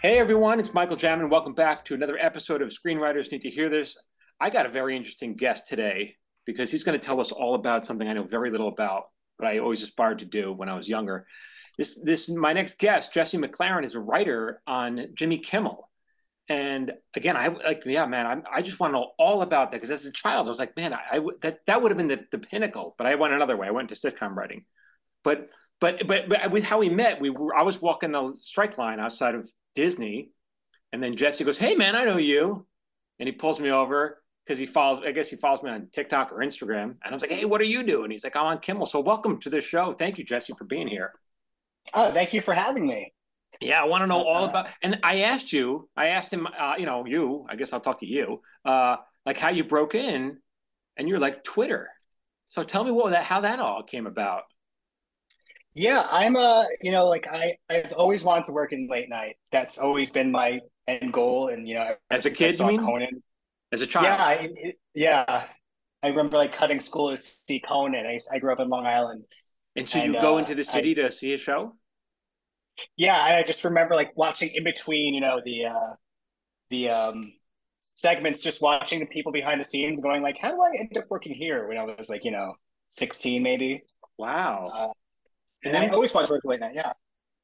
Hey everyone, it's Michael Jamin. Welcome back to another episode of Screenwriters Need to Hear This. I got a very interesting guest today because he's going to tell us all about something I know very little about, but I always aspired to do when I was younger. This, this, my next guest, Jesse McLaren, is a writer on Jimmy Kimmel. And again, I like, yeah, man, I, I just want to know all about that because as a child, I was like, man, I, I that that would have been the, the pinnacle. But I went another way. I went to sitcom writing. But but but, but with how we met, we were, I was walking the strike line outside of Disney. And then Jesse goes, Hey man, I know you. And he pulls me over because he follows, I guess he follows me on TikTok or Instagram. And I was like, Hey, what are you doing? He's like, I'm on Kimmel. So welcome to the show. Thank you, Jesse, for being here. Oh, thank you for having me. Yeah, I want to know all about. And I asked you, I asked him, uh, you know, you. I guess I'll talk to you, uh, like how you broke in, and you're like Twitter. So tell me what that, how that all came about. Yeah, I'm a, you know, like I, I've always wanted to work in late night. That's always been my end goal. And, you know, as a kid, you mean? Conan. As a child? Yeah. I, it, yeah. I remember like cutting school to see Conan. I, I grew up in Long Island. And so and, you go uh, into the city I, to see a show? Yeah. I just remember like watching in between, you know, the, uh, the, um, segments, just watching the people behind the scenes going like, how do I end up working here when I was like, you know, 16 maybe. Wow. Uh, and then I always wanted to work late night. Yeah.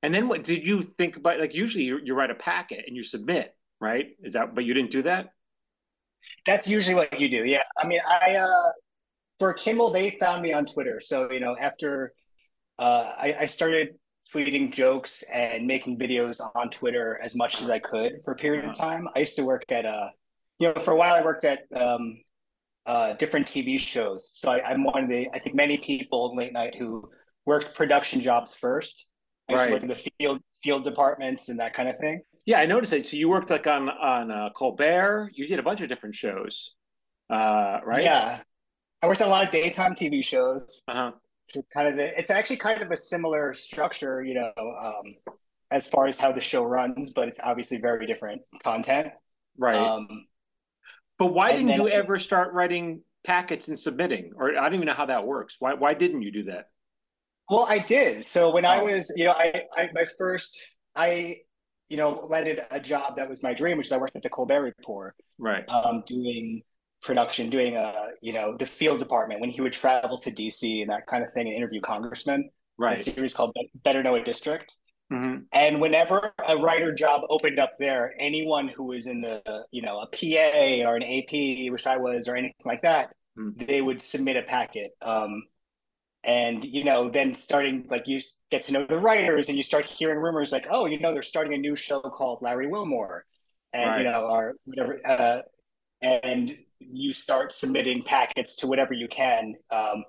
And then what did you think about? Like usually you, you write a packet and you submit, right? Is that? But you didn't do that. That's usually what you do. Yeah. I mean, I uh, for Kimmel they found me on Twitter. So you know, after uh, I, I started tweeting jokes and making videos on Twitter as much as I could for a period of time. I used to work at uh, you know, for a while I worked at um, uh, different TV shows. So I, am one of the I think many people late night who worked production jobs first. I used right. to work in the field field departments and that kind of thing. Yeah, I noticed it. So you worked like on on uh, Colbert. You did a bunch of different shows, uh, right? Yeah, I worked on a lot of daytime TV shows. Uh-huh. Kind of, it's actually kind of a similar structure, you know, um, as far as how the show runs, but it's obviously very different content. Right. Um, but why didn't you ever start writing packets and submitting? Or I don't even know how that works. Why why didn't you do that? Well, I did. So when oh. I was, you know, I, I my first, I, you know, landed a job that was my dream, which is I worked at the Colbert Report, right? Um, doing production, doing a, uh, you know, the field department when he would travel to DC and that kind of thing and interview congressmen. Right. A series called Better Know a District. Mm-hmm. And whenever a writer job opened up there, anyone who was in the, you know, a PA or an AP, which I was, or anything like that, mm-hmm. they would submit a packet. Um, and you know then starting like you get to know the writers and you start hearing rumors like oh you know they're starting a new show called larry wilmore and right. you know or whatever uh, and you start submitting packets to whatever you can um,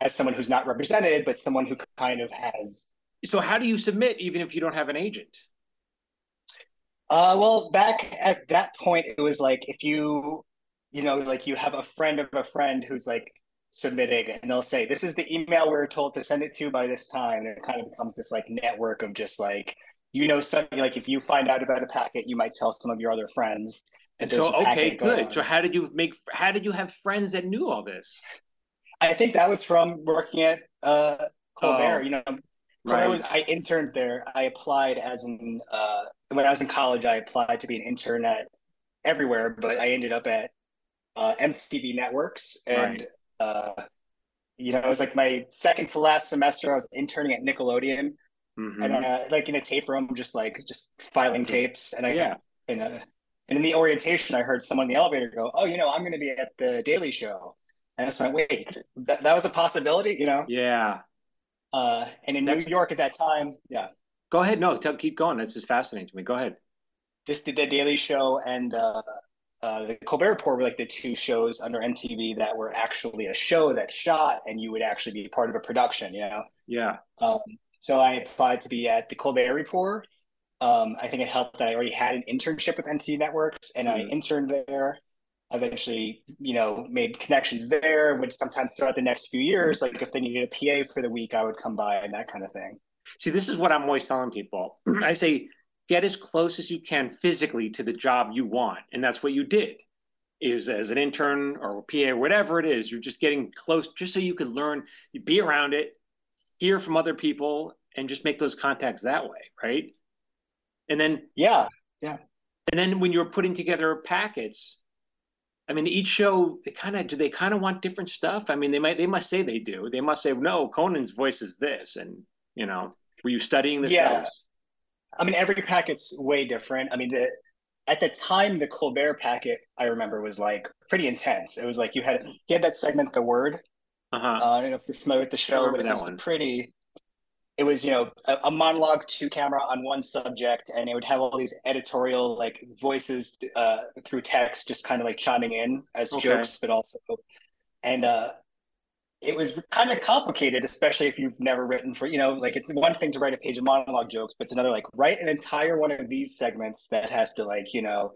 as someone who's not represented but someone who kind of has so how do you submit even if you don't have an agent? Uh, well back at that point it was like if you you know like you have a friend of a friend who's like submitting and they'll say this is the email we are told to send it to by this time. And it kind of becomes this like network of just like you know something like if you find out about a packet you might tell some of your other friends so okay good so how did you make how did you have friends that knew all this i think that was from working at uh colbert oh, you know right. was, i interned there i applied as an uh when i was in college i applied to be an intern at everywhere but i ended up at uh, mtv networks and right uh, you know, it was like my second to last semester. I was interning at Nickelodeon, mm-hmm. and uh, like in a tape room, just like just filing tapes. And I yeah, and uh, and in the orientation, I heard someone in the elevator go, "Oh, you know, I'm going to be at the Daily Show," and I was like, "Wait, that that was a possibility," you know? Yeah. Uh, and in That's... New York at that time, yeah. Go ahead. No, tell, keep going. That's just fascinating to me. Go ahead. This the, the Daily Show and uh, uh, the Colbert Report were like the two shows under MTV that were actually a show that shot, and you would actually be part of a production. You know. Yeah. Um, so I applied to be at the Colbert Report. Um, I think it helped that I already had an internship with MTV Networks, and mm-hmm. I interned there. Eventually, you know, made connections there. Which sometimes throughout the next few years, like if they needed a PA for the week, I would come by and that kind of thing. See, this is what I'm always telling people. I say get as close as you can physically to the job you want. And that's what you did. Is as an intern or a PA, whatever it is, you're just getting close just so you could learn, be around it, hear from other people and just make those contacts that way, right? And then yeah, yeah. And then when you're putting together packets, I mean, each show they kind of do they kind of want different stuff. I mean, they might they must say they do. They must say no. Conan's voice is this, and you know, were you studying this? Yeah. I mean, every packet's way different. I mean, the at the time the Colbert packet I remember was like pretty intense. It was like you had you had that segment, the word. Uh-huh. Uh, I don't know if you're familiar with the show, but it was one. pretty. It was you know a, a, monologue to camera on one subject, and it would have all these editorial like voices uh, through text, just kind of like chiming in as okay. jokes, but also, and uh, it was kind of complicated, especially if you've never written for, you know, like it's one thing to write a page of monologue jokes, but it's another like write an entire one of these segments that has to like, you know,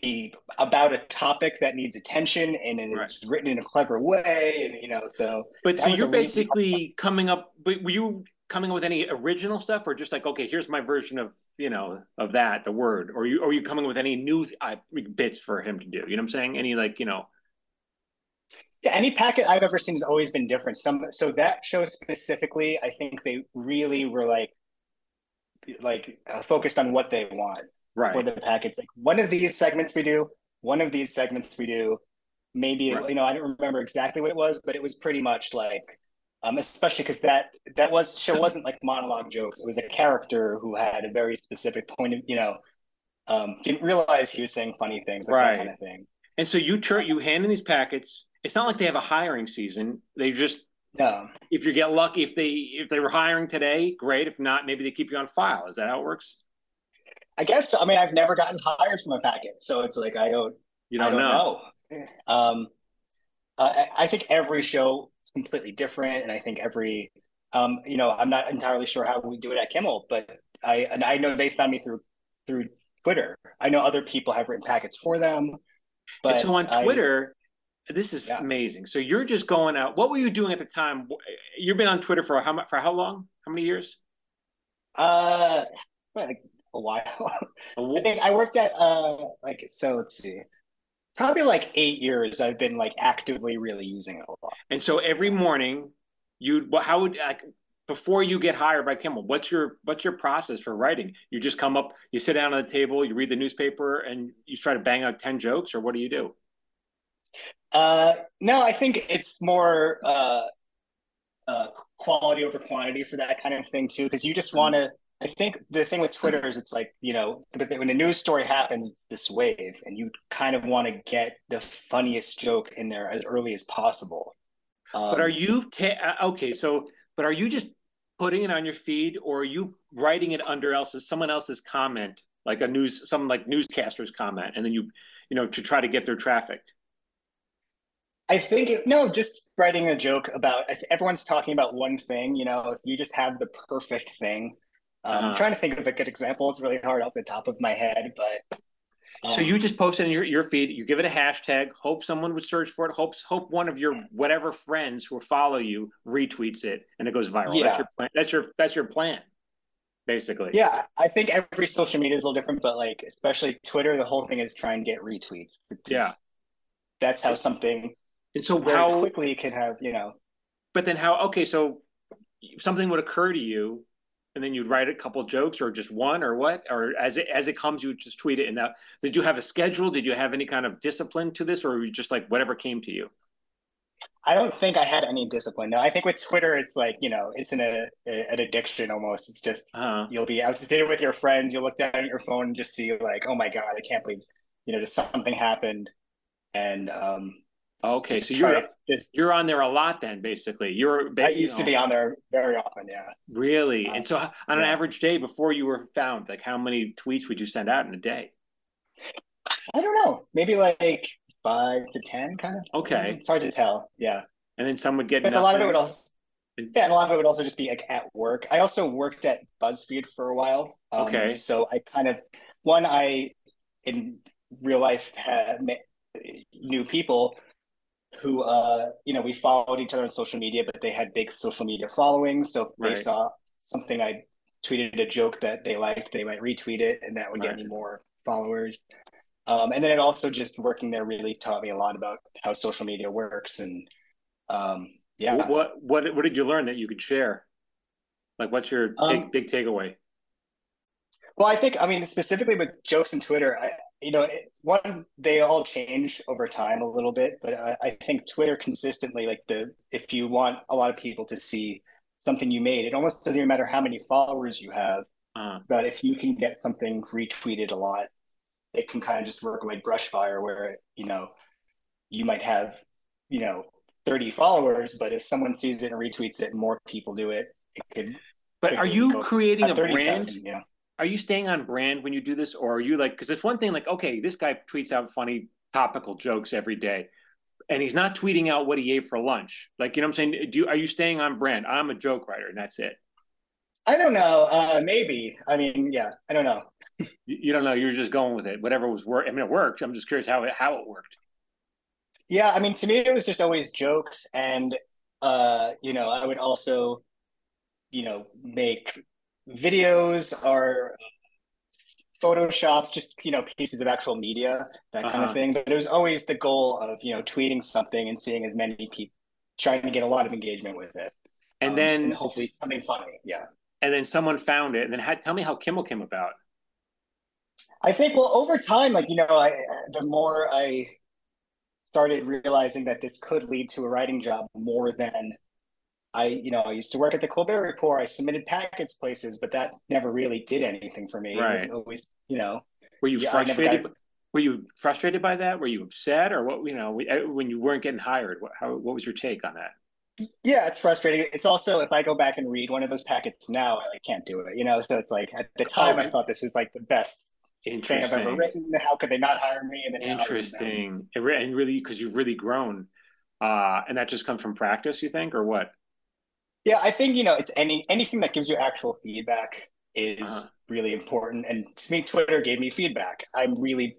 be about a topic that needs attention and it right. written in a clever way. And, you know, so. But so you're basically coming up, but were you coming up with any original stuff or just like, okay, here's my version of, you know, of that, the word, or you, or you coming with any new uh, bits for him to do? You know what I'm saying? Any like, you know, yeah, any packet I've ever seen has always been different. Some so that show specifically, I think they really were like like uh, focused on what they want right. for the packets. Like one of these segments we do, one of these segments we do. Maybe right. you know I don't remember exactly what it was, but it was pretty much like, um, especially because that that was show wasn't like monologue jokes. It was a character who had a very specific point of you know, um, didn't realize he was saying funny things, like right. that kind of thing. And so you turn you hand in these packets it's not like they have a hiring season. They just no. If you get lucky, if they if they were hiring today, great. If not, maybe they keep you on file. Is that how it works? I guess. I mean, I've never gotten hired from a packet, so it's like I don't. You don't, don't know. know. Um, uh, I think every show is completely different, and I think every, um, you know, I'm not entirely sure how we do it at Kimmel, but I and I know they found me through through Twitter. I know other people have written packets for them, but and so on Twitter, this is yeah. amazing. So you're just going out. What were you doing at the time? You've been on Twitter for how much? for how long? How many years? Uh, like a while. I think I worked at uh like so. Let's see, probably like eight years. I've been like actively really using it a lot. And so every morning, you how would like before you get hired by Kimmel, what's your what's your process for writing? You just come up, you sit down on the table, you read the newspaper, and you try to bang out ten jokes, or what do you do? Uh, no, I think it's more uh, uh, quality over quantity for that kind of thing too, because you just want to. I think the thing with Twitter is it's like you know when a news story happens, this wave, and you kind of want to get the funniest joke in there as early as possible. Um, but are you ta- uh, okay? So, but are you just putting it on your feed, or are you writing it under else's someone else's comment, like a news, some like newscaster's comment, and then you, you know, to try to get their traffic? I think it, no, just writing a joke about everyone's talking about one thing. You know, if you just have the perfect thing. Um, uh-huh. I'm trying to think of a good example. It's really hard off the top of my head, but. Um, so you just post it in your, your feed. You give it a hashtag. Hope someone would search for it. Hopes hope one of your whatever friends who follow you retweets it and it goes viral. Yeah. That's your plan. That's your that's your plan, basically. Yeah, I think every social media is a little different, but like especially Twitter, the whole thing is try and get retweets. yeah, that's how something and so how quickly it can have, you know. But then how okay, so something would occur to you and then you'd write a couple jokes or just one or what? Or as it as it comes, you just tweet it. And that did you have a schedule? Did you have any kind of discipline to this, or were you just like whatever came to you? I don't think I had any discipline. No, I think with Twitter, it's like you know, it's an a, an addiction almost. It's just uh-huh. you'll be out to dinner with your friends, you'll look down at your phone and just see like, oh my god, I can't believe you know, just something happened, and um, Okay, so you're just, you're on there a lot then, basically. You're I used know, to be on there very often, yeah. Really? and so on yeah. an average day before you were found, like how many tweets would you send out in a day? I don't know. Maybe like five to ten, kind of. Okay. It's hard to tell. Yeah. And then some would get. But a lot of it would also. Yeah, and a lot of it would also just be like at work. I also worked at BuzzFeed for a while. Um, okay. So I kind of one I in real life had met, knew people who uh, you know we followed each other on social media, but they had big social media followings. So right. they saw something I tweeted a joke that they liked, they might retweet it, and that would right. get me more followers. Um, and then it also just working there really taught me a lot about how social media works and um, Yeah. What what what did you learn that you could share? Like, what's your take, um, big takeaway? Well, I think I mean specifically with jokes and Twitter, I, you know, one they all change over time a little bit, but I, I think Twitter consistently, like the if you want a lot of people to see something you made, it almost doesn't even matter how many followers you have. Uh, but if you can get something retweeted a lot, it can kind of just work like brush fire, where you know you might have you know 30 followers, but if someone sees it and retweets it, and more people do it, it could. But are you creating a brand? Yeah. Are you staying on brand when you do this, or are you like? Because it's one thing, like, okay, this guy tweets out funny topical jokes every day, and he's not tweeting out what he ate for lunch. Like, you know, what I'm saying, do you, are you staying on brand? I'm a joke writer, and that's it. I don't know. Uh, maybe. I mean, yeah, I don't know. you, you, don't know. You're just going with it. Whatever was work. I mean, it worked. I'm just curious how it how it worked. Yeah, I mean, to me, it was just always jokes, and uh, you know, I would also, you know, make videos or photoshops, just you know, pieces of actual media, that kind uh-huh. of thing. But it was always the goal of you know tweeting something and seeing as many people, trying to get a lot of engagement with it, and um, then and hopefully something funny. Yeah. And then someone found it, and then had tell me how Kimmel came about. I think well over time, like you know, I the more I started realizing that this could lead to a writing job more than I, you know, I used to work at the Colbert Report. I submitted packets places, but that never really did anything for me. Right. always, you know. Were you yeah, frustrated? Got... Were you frustrated by that? Were you upset, or what? You know, uh, when you weren't getting hired, what, how, what was your take on that? Yeah, it's frustrating. It's also if I go back and read one of those packets now, I can't do it. You know, so it's like at the time oh, I thought this is like the best thing I've ever written. How could they not hire me? And then interesting, and really because you've really grown, uh, and that just comes from practice. You think, or what? Yeah, I think you know it's any anything that gives you actual feedback is uh-huh. really important. And to me, Twitter gave me feedback. I'm really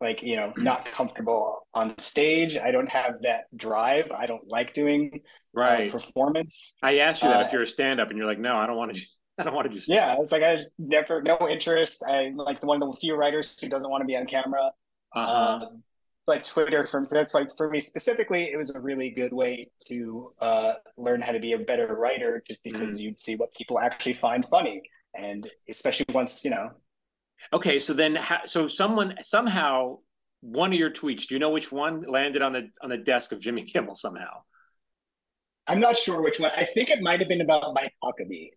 like you know not comfortable on stage. I don't have that drive. I don't like doing uh, right uh, performance. I asked you that uh, if you're a stand up, and you're like, no, I don't want to. I don't want to just. Yeah, it's like I just never no interest. I like one of the few writers who doesn't want to be on camera. Uh-huh. Um, but Twitter, from that's why for me specifically, it was a really good way to uh, learn how to be a better writer, just because mm-hmm. you'd see what people actually find funny, and especially once you know. Okay, so then, so someone somehow one of your tweets, do you know which one landed on the on the desk of Jimmy Kimmel somehow? I'm not sure which one. I think it might have been about Mike Huckabee.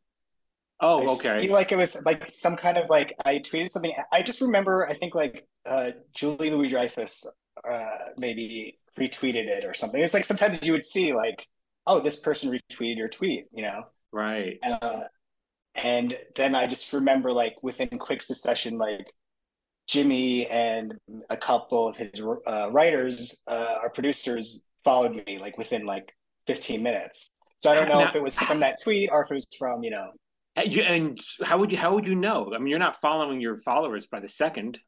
Oh, okay. I feel like it was like some kind of like I tweeted something. I just remember I think like uh, Julie Louis Dreyfus uh, maybe retweeted it or something. It's like sometimes you would see like, oh, this person retweeted your tweet, you know? Right. Uh, and then I just remember like within quick succession, like Jimmy and a couple of his uh, writers, uh, our producers followed me like within like 15 minutes. So I don't know now, if it was from that tweet or if it was from, you know, and how would you how would you know? I mean, you're not following your followers by the second.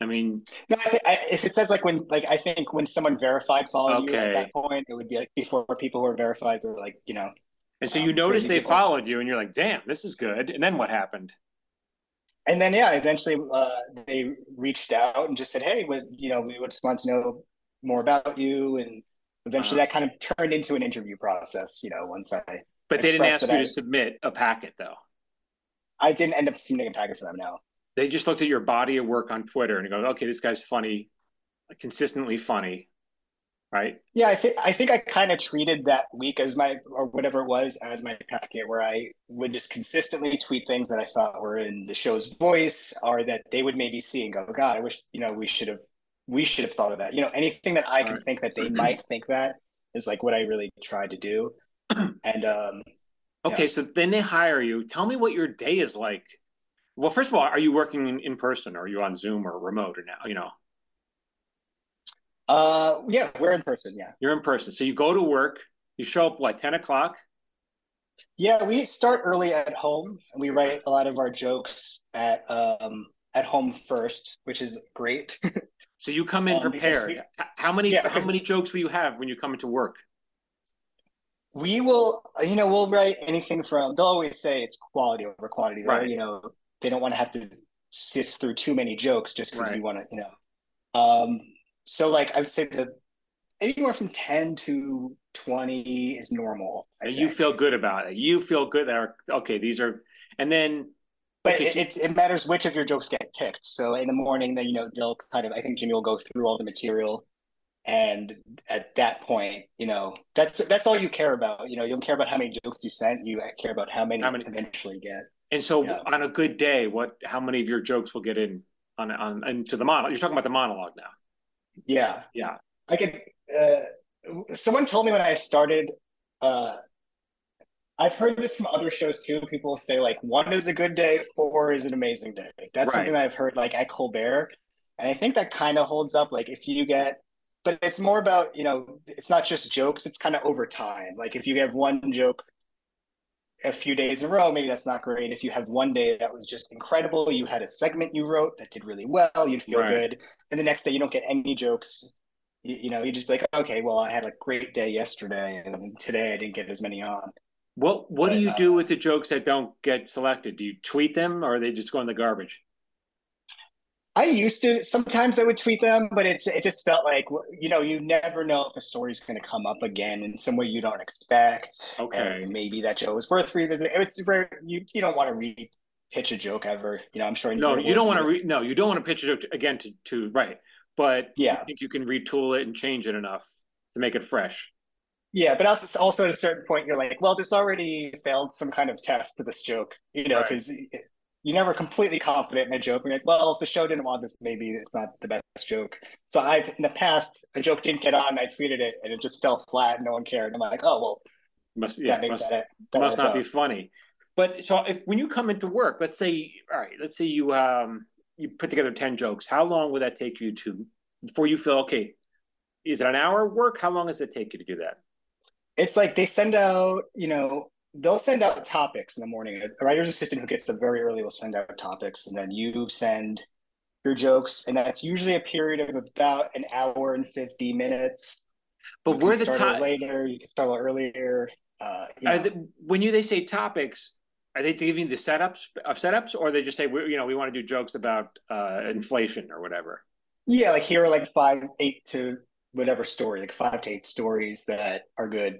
I mean, no. I, I, if it says like when, like I think when someone verified followed okay. you at that point, it would be like before people who were verified were like, you know. And so you um, noticed they people. followed you, and you're like, "Damn, this is good." And then what happened? And then yeah, eventually uh, they reached out and just said, "Hey, what, you know, we would just want to know more about you." And eventually, uh-huh. that kind of turned into an interview process. You know, once I. But they didn't ask you I, to submit a packet, though. I didn't end up submitting a packet for them. No. They just looked at your body of work on Twitter and go, okay, this guy's funny, consistently funny, right? Yeah, I think I think I kind of treated that week as my or whatever it was as my packet, where I would just consistently tweet things that I thought were in the show's voice, or that they would maybe see and go, God, I wish you know we should have we should have thought of that. You know, anything that I can right. think that they might think that is like what I really tried to do. and um Okay, yeah. so then they hire you. Tell me what your day is like. Well, first of all, are you working in, in person or are you on Zoom or remote or now, you know? Uh yeah, we're in person, yeah. You're in person. So you go to work, you show up what, 10 o'clock? Yeah, we start early at home and we write a lot of our jokes at um at home first, which is great. so you come in um, prepared. We, how many yeah, how many jokes will you have when you come into work? we will you know we'll write anything from they'll always say it's quality over quantity right you know they don't want to have to sift through too many jokes just because right. you want to you know um so like i would say the anywhere from 10 to 20 is normal. And you feel good about it. You feel good that, okay, these are, and then. But okay, it, so, it, it, matters which of your jokes get picked. So in the morning, then, you know, they'll kind of, I think Jimmy will go through all the material. And at that point, you know, that's that's all you care about. You know, you don't care about how many jokes you sent. You care about how many, how many eventually get. And so, yeah. on a good day, what? How many of your jokes will get in on on into the monologue? You're talking about the monologue now. Yeah, yeah. I could. Uh, someone told me when I started. Uh, I've heard this from other shows too. People say like one is a good day, four is an amazing day. That's right. something that I've heard like at Colbert, and I think that kind of holds up. Like if you get, but it's more about you know, it's not just jokes. It's kind of over time. Like if you have one joke a few days in a row, maybe that's not great. If you have one day that was just incredible, you had a segment you wrote that did really well, you'd feel right. good. And the next day you don't get any jokes you, you know, you just be like, okay, well, I had a great day yesterday, and today I didn't get as many on. What What but, do you uh, do with the jokes that don't get selected? Do you tweet them, or they just go in the garbage? I used to. Sometimes I would tweet them, but it's it just felt like you know you never know if a story's going to come up again in some way you don't expect. Okay, maybe that joke was worth revisiting. It's rare. You you don't want to re pitch a joke ever. You know, I'm sure. No, you don't want to. Re- no, you don't want to pitch a joke again to to right but yeah, I think you can retool it and change it enough to make it fresh. Yeah, but also, also at a certain point, you're like, well, this already failed some kind of test to this joke, you know, because right. You're never completely confident in a joke. You're like, well, if the show didn't want this, maybe it's not the best joke. So I've in the past, a joke didn't get on, I tweeted it, and it just fell flat. No one cared. I'm like, oh well, must yeah, must, that, that must not up. be funny. But so if when you come into work, let's say, all right, let's say you um you put together 10 jokes how long would that take you to before you feel okay is it an hour work how long does it take you to do that it's like they send out you know they'll send out topics in the morning. A writer's assistant who gets up very early will send out topics and then you send your jokes and that's usually a period of about an hour and 50 minutes. But where the time later you can start a little earlier uh, the, when you they say topics are they giving the setups of setups or they just say we, you know we want to do jokes about uh, inflation or whatever? Yeah like here are like five eight to whatever story like five to eight stories that are good.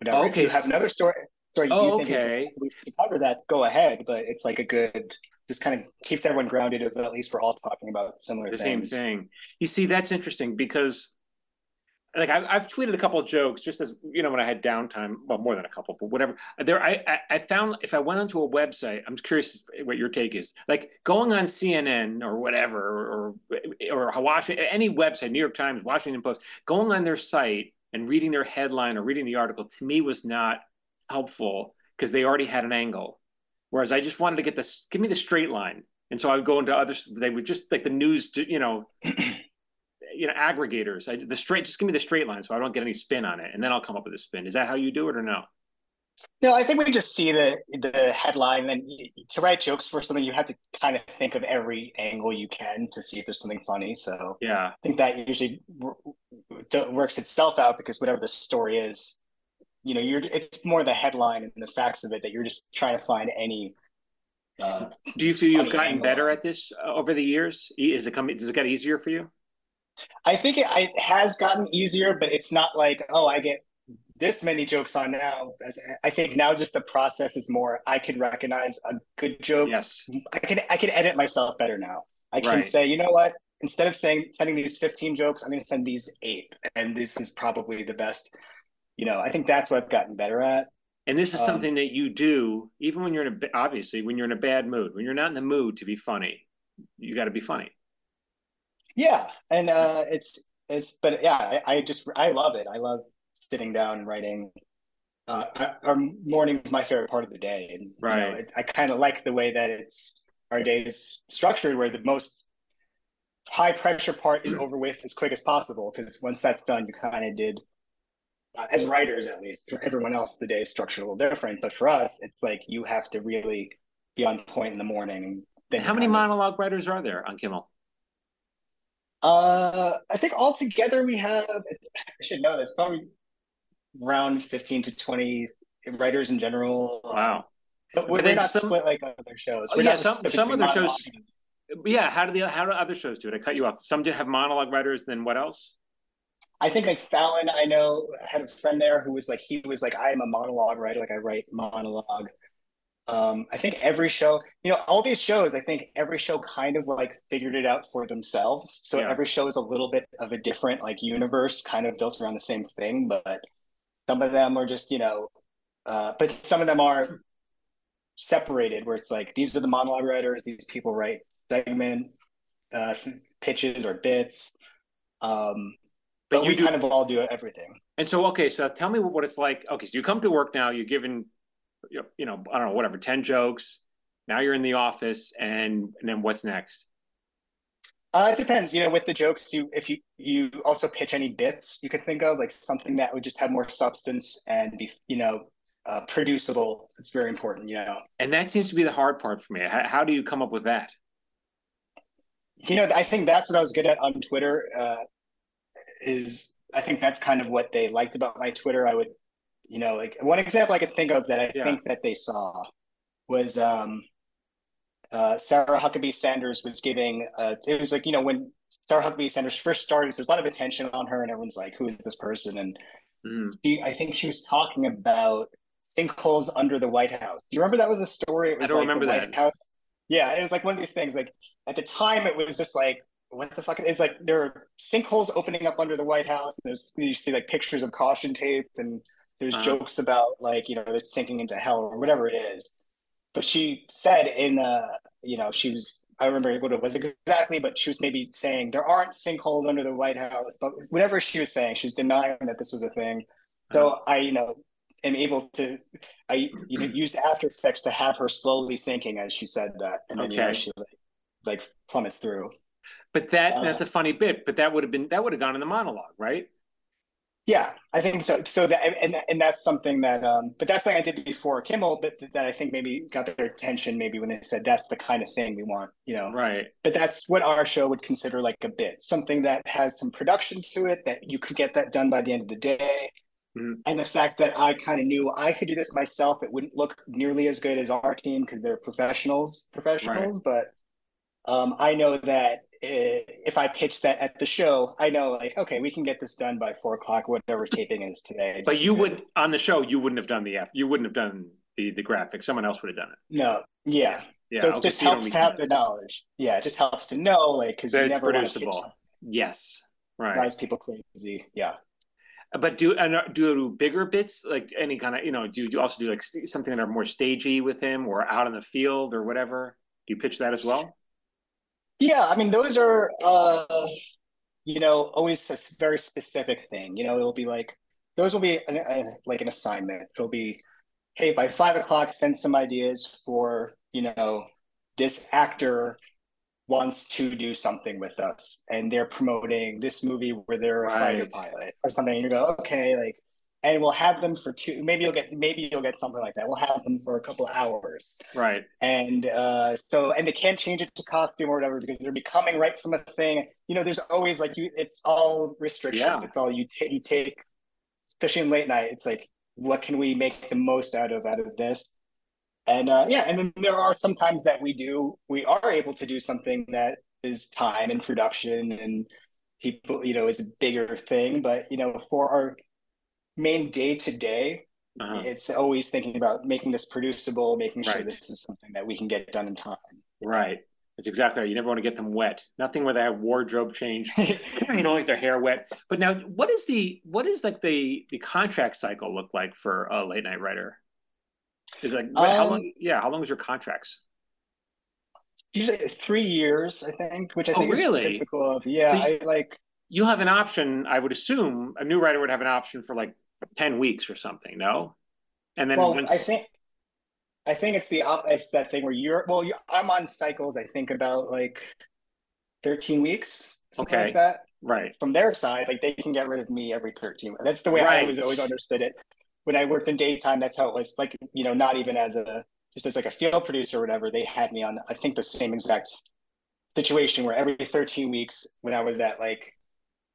Whatever. Okay if you have another story story oh, okay we cover that go ahead but it's like a good just kind of keeps everyone grounded at least we're all talking about similar the things. same thing you see that's interesting because like I've, I've tweeted a couple of jokes just as you know when I had downtime, well more than a couple, but whatever. There, I, I, I found if I went onto a website, I'm curious what your take is. Like going on CNN or whatever, or or, or Washington, any website, New York Times, Washington Post, going on their site and reading their headline or reading the article to me was not helpful because they already had an angle. Whereas I just wanted to get this, give me the straight line. And so I would go into others. They would just like the news, you know, you know aggregators. I, the straight, just give me the straight line so I don't get any spin on it, and then I'll come up with a spin. Is that how you do it, or no? No, I think we just see the the headline. And to write jokes for something, you have to kind of think of every angle you can to see if there's something funny. So yeah, I think that usually works itself out because whatever the story is, you know, you're it's more the headline and the facts of it that you're just trying to find any. Uh, do you feel you've gotten better at this uh, over the years? Is it coming? Does it get easier for you? I think it, it, has gotten easier, but it's not like, oh, I get this many jokes on now. As I think now just the process is more I can recognize a good joke. Yes. I can I can edit myself better now. I can right. say, you know what? Instead of saying sending these 15 jokes, I'm gonna send these eight. And this is probably the best. You know, I think that's what I've gotten better at. And this is um, something that you do even when you're in a obviously when you're in a bad mood, when you're not in the mood to be funny, you got to be funny. Yeah, and uh, it's it's but yeah, I, I, just I love it. I love sitting down and writing. Uh, our morning is my favorite part of the day, and right. You know, it, I kind of like the way that it's our day is structured, where the most high pressure part is over with as quick as possible. Because once that's done, you kind of did. Uh, as writers, at least, for everyone else, the day is structured a little different. But for us, it's like you have to really be on point in the morning. And then how many monologue writers are there on Kimmel? Uh, I think altogether we have. I should know this. Probably around fifteen to twenty writers in general. Wow. But we're, we're not some, split like other shows. Oh, we're yeah, some, some other shows. Yeah, how do the how do other shows do it? I cut you off. Some do have monologue writers. Then what else? I think like Fallon, I know had a friend there who was like he was like I am a monologue writer, like I write monologue. Um, I think every show, you know, all these shows, I think every show kind of like figured it out for themselves. So yeah. every show is a little bit of a different like universe, kind of built around the same thing. But some of them are just, you know, uh, but some of them are separated where it's like these are the monologue writers, these people write segment uh, pitches or bits. Um, but, but we do, kind of all do everything. And so, okay, so tell me what it's like. Okay, so you come to work now, you're given, you know, I don't know, whatever, 10 jokes. Now you're in the office, and, and then what's next? Uh, it depends. You know, with the jokes, you if you you also pitch any bits you could think of, like something that would just have more substance and be, you know, uh, producible. It's very important, you know. And that seems to be the hard part for me. How, how do you come up with that? You know, I think that's what I was good at on Twitter. Uh, is I think that's kind of what they liked about my Twitter. I would, you know, like one example I could think of that I yeah. think that they saw was um, uh, Sarah Huckabee Sanders was giving. Uh, it was like you know when Sarah Huckabee Sanders first started, there's a lot of attention on her, and everyone's like, "Who is this person?" And mm. she, I think she was talking about sinkholes under the White House. Do you remember that was a story? It was I don't like remember the that. White House. Yeah, it was like one of these things. Like at the time, it was just like, what the fuck? is like there are sinkholes opening up under the White House. There's you see like pictures of caution tape, and there's uh-huh. jokes about like you know they're sinking into hell or whatever it is. But she said in uh, you know, she was I remember what it was exactly, but she was maybe saying there aren't sinkholes under the White House. But whatever she was saying, she was denying that this was a thing. So uh-huh. I, you know, am able to I you know use After Effects to have her slowly sinking as she said that, and then okay. you know she like, like plummets through. But that uh, that's a funny bit. But that would have been that would have gone in the monologue, right? Yeah, I think so. So that and and that's something that um, but that's something I did before Kimmel, but that I think maybe got their attention maybe when they said that's the kind of thing we want, you know. Right. But that's what our show would consider like a bit, something that has some production to it that you could get that done by the end of the day Mm-hmm. And the fact that I kind of knew I could do this myself, it wouldn't look nearly as good as our team because they're professionals, professionals. Right. But um, I know that Eh, if I pitch that at the show, I know like, okay, we can get this done by four o'clock, whatever taping is today. But you would on the show, you wouldn't have done the you wouldn't have done the the graphics. Someone else would have done it. No, yeah, yeah. So it just helps to have the knowledge. Yeah, it just helps to know, like, because you never producible. Yes, right. Drives people crazy. Yeah. But do and uh, do bigger bits like any kind of you know do you also do like something that are more stagey with him or out in the field or whatever? Do you pitch that as well? Yeah, I mean those are uh, you know always a very specific thing. You know, it'll be like those will be an, a, like an assignment. It'll be hey by five o'clock send some ideas for you know this actor wants to do something with us and they're promoting this movie where they're a right. fighter pilot or something and you go okay like and we'll have them for two maybe you'll get maybe you'll get something like that. We'll have them for a couple of hours. Right. And uh so and they can't change it to costume or whatever because they're becoming right from a thing. You know there's always like you it's all restriction. Yeah. it's all you take you take especially in late night it's like what can we make the most out of out of this? And uh, yeah and then there are some times that we do we are able to do something that is time and production and people you know is a bigger thing. But you know for our main day to day it's always thinking about making this producible making sure right. this is something that we can get done in time right that's exactly right. You never want to get them wet. Nothing where they have wardrobe change. you know, like their hair wet. But now, what is the what is like the the contract cycle look like for a late night writer? Is like um, how long? Yeah, how long is your contracts? Usually three years, I think, which I oh, think really? is typical of. Yeah, so I like. You have an option. I would assume a new writer would have an option for like ten weeks or something. No, and then well, once... I think. I think it's the it's that thing where you're well. You, I'm on cycles. I think about like thirteen weeks. Okay. Like that. Right. From their side, like they can get rid of me every 13. That's the way right. I always, always understood it when I worked in daytime, that's how it was. Like you know, not even as a just as like a field producer or whatever, they had me on. I think the same exact situation where every 13 weeks when I was at like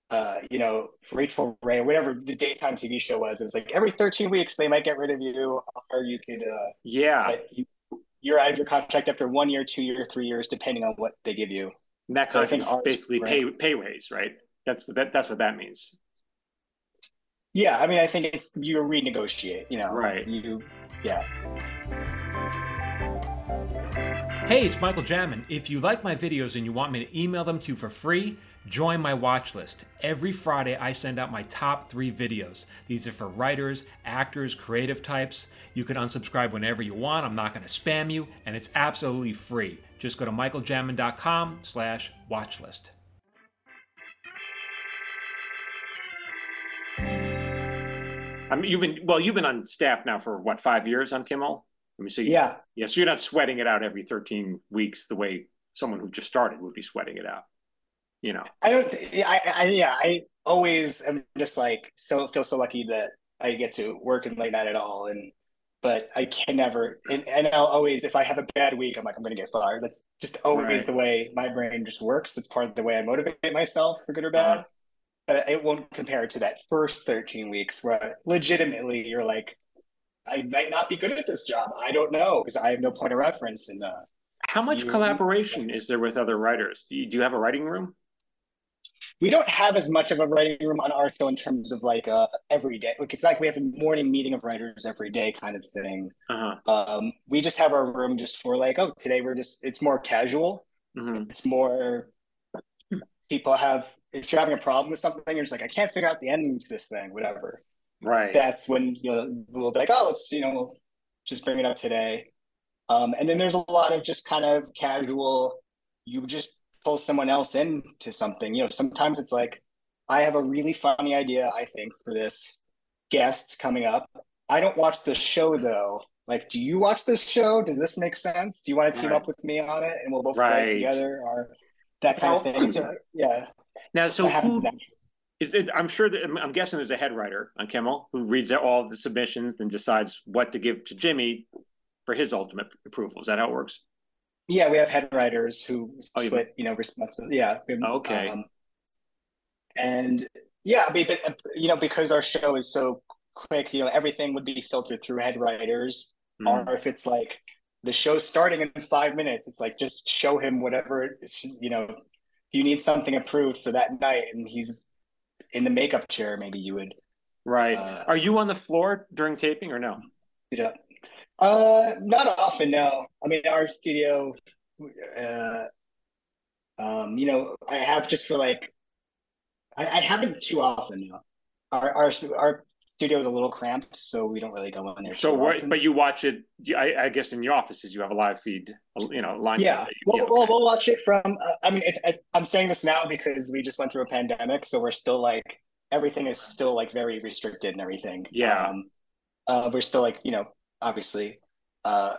uh, you know, Rachael Ray, whatever the daytime TV show was, it was like every 13 weeks they might get rid of you, or you could, uh, yeah, you, you're out of your contract after one year, two year, three years, depending on what they give you. And that contract so basically pay pay raise, right? That's what that, that's what that means. Yeah, I mean, I think it's you renegotiate. You know, right? You, yeah. Hey, it's Michael Jamin. If you like my videos and you want me to email them to you for free, join my watch list. Every Friday, I send out my top three videos. These are for writers, actors, creative types. You can unsubscribe whenever you want. I'm not going to spam you, and it's absolutely free. Just go to michaeljamin.com slash watchlist. I mean, you've been well. You've been on staff now for what five years on Kimmel. Let me see. Yeah, yeah. So you're not sweating it out every 13 weeks the way someone who just started would be sweating it out. You know. I don't. I, I yeah. I always am just like so feel so lucky that I get to work in late night at all, and but I can never. And, and I'll always, if I have a bad week, I'm like, I'm going to get fired. That's just always right. the way my brain just works. That's part of the way I motivate myself, for good or bad. Uh-huh but it won't compare to that first 13 weeks where legitimately you're like, I might not be good at this job. I don't know because I have no point of reference. And uh, how much you, collaboration is there with other writers? Do you, do you, have a writing room? We don't have as much of a writing room on our show in terms of like uh, every day. Like it's like we have a morning meeting of writers every day kind of thing. Uh-huh. Um, we just have our room just for like, oh, today we're just. It's more casual. Mm-hmm. It's more people have if you're having a problem with something, you're just like, I can't figure out the ending to this thing, whatever. Right. That's when you'll we'll be like, oh, let's you know, we'll just bring it up today. Um, and then there's a lot of just kind of casual. You just pull someone else into something. You know, sometimes it's like, I have a really funny idea. I think for this guest coming up. I don't watch the show though. Like, do you watch this show? Does this make sense? Do you want to team right. up with me on it, and we'll both right. play together, or that kind of thing? So, yeah. Now, so who, is it, I'm sure that I'm guessing there's a head writer on Kimmel who reads all the submissions and decides what to give to Jimmy for his ultimate approval. Is that how it works? Yeah, we have head writers who oh, split, you know, responsibility. Yeah. Okay. Um, and yeah, I mean, but you know, because our show is so quick, you know, everything would be filtered through head writers. Mm. Or if it's like the show's starting in five minutes, it's like just show him whatever you know you need something approved for that night and he's in the makeup chair, maybe you would. Right. Uh, Are you on the floor during taping or no? Yeah. Uh, not often. No. I mean, our studio. Uh, um, you know, I have just for like, I, I haven't too often. No. Our our our studio is a little cramped, so we don't really go in there. So, what, but you watch it. I, I, guess in your offices you have a live feed. You know, line. Yeah, we'll, we'll, we'll, watch it from. Uh, I mean, it's. I, I'm saying this now because we just went through a pandemic, so we're still like everything is still like very restricted and everything. Yeah. Um, uh, we're still like you know obviously, uh,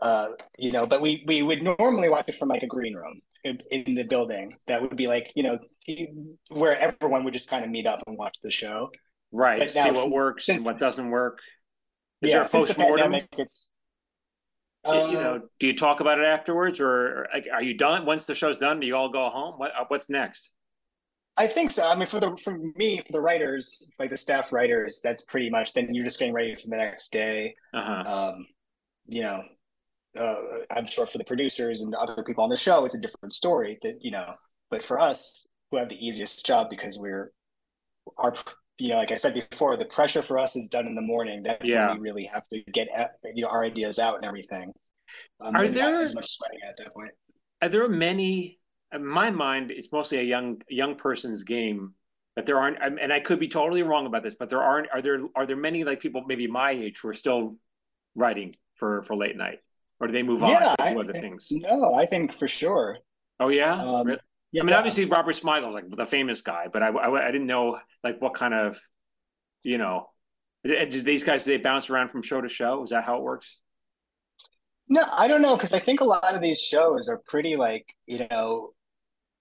uh, you know, but we we would normally watch it from like a green room in, in the building. That would be like you know where everyone would just kind of meet up and watch the show. Right. But See what since, works since, and what doesn't work. Is yeah, there a post mortem? It's uh, you know, do you talk about it afterwards, or are you done? Once the show's done, do you all go home? What uh, what's next? I think so. I mean, for the for me, for the writers, like the staff writers, that's pretty much. Then you're just getting ready for the next day. Uh-huh. Um, you know, uh, I'm sure for the producers and other people on the show, it's a different story. That you know, but for us, who have the easiest job because we're our you know, like I said before, the pressure for us is done in the morning. That's yeah. when we really have to get at, you know our ideas out and everything. Um, are there as much sweating at that point? Are there many? In my mind, it's mostly a young young person's game. But there aren't, and I could be totally wrong about this, but there aren't. Are there are there many like people maybe my age who are still writing for for late night, or do they move on yeah, to other things? No, I think for sure. Oh yeah, um, really? Yeah, I mean, obviously Robert Smigel is like the famous guy, but I, I, I didn't know like what kind of, you know, do these guys do they bounce around from show to show? Is that how it works? No, I don't know because I think a lot of these shows are pretty like you know,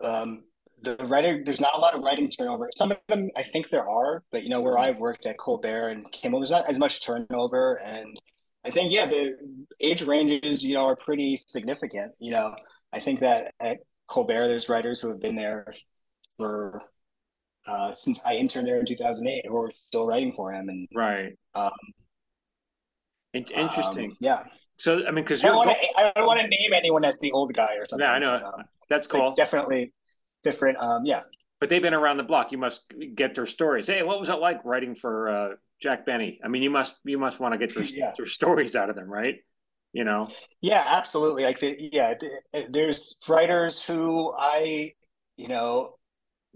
um, the writer. There's not a lot of writing turnover. Some of them I think there are, but you know where I've worked at Colbert and Kimmel, there's not as much turnover, and I think yeah, the age ranges you know are pretty significant. You know, I think that at Colbert, there's writers who have been there for uh, since I interned there in 2008 who are still writing for him. And right. Um, Interesting. Um, yeah. So I mean, because I don't want to name anyone as the old guy or something. Yeah, I know. Um, That's cool. Like definitely different. Um, yeah. But they've been around the block. You must get their stories. Hey, what was it like writing for uh, Jack Benny? I mean, you must you must want to get their, yeah. their stories out of them, right? You know. Yeah, absolutely. Like, the, yeah, there's writers who I, you know,